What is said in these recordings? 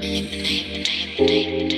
Name. Name. Name. Name.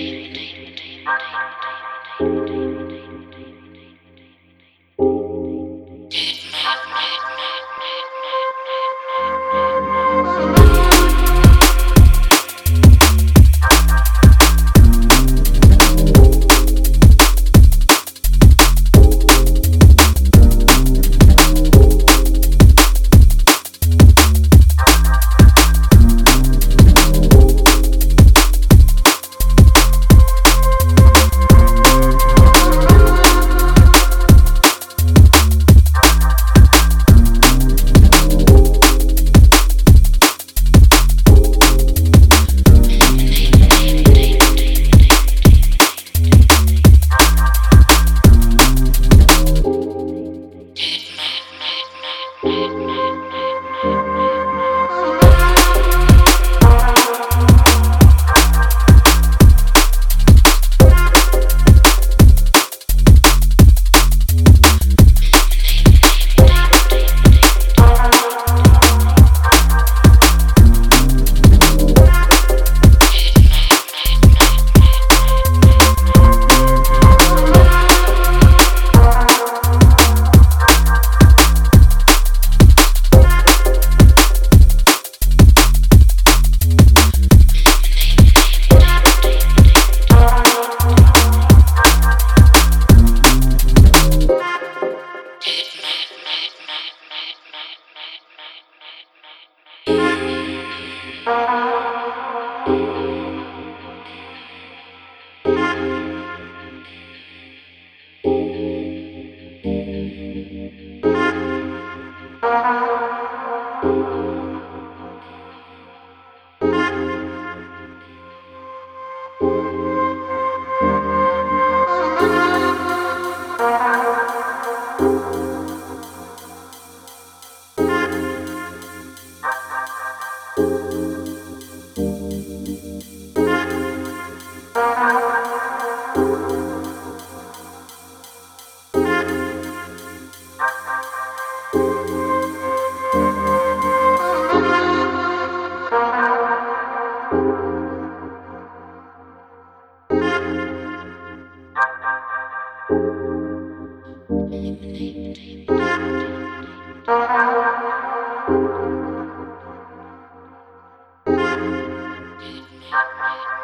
Thank you.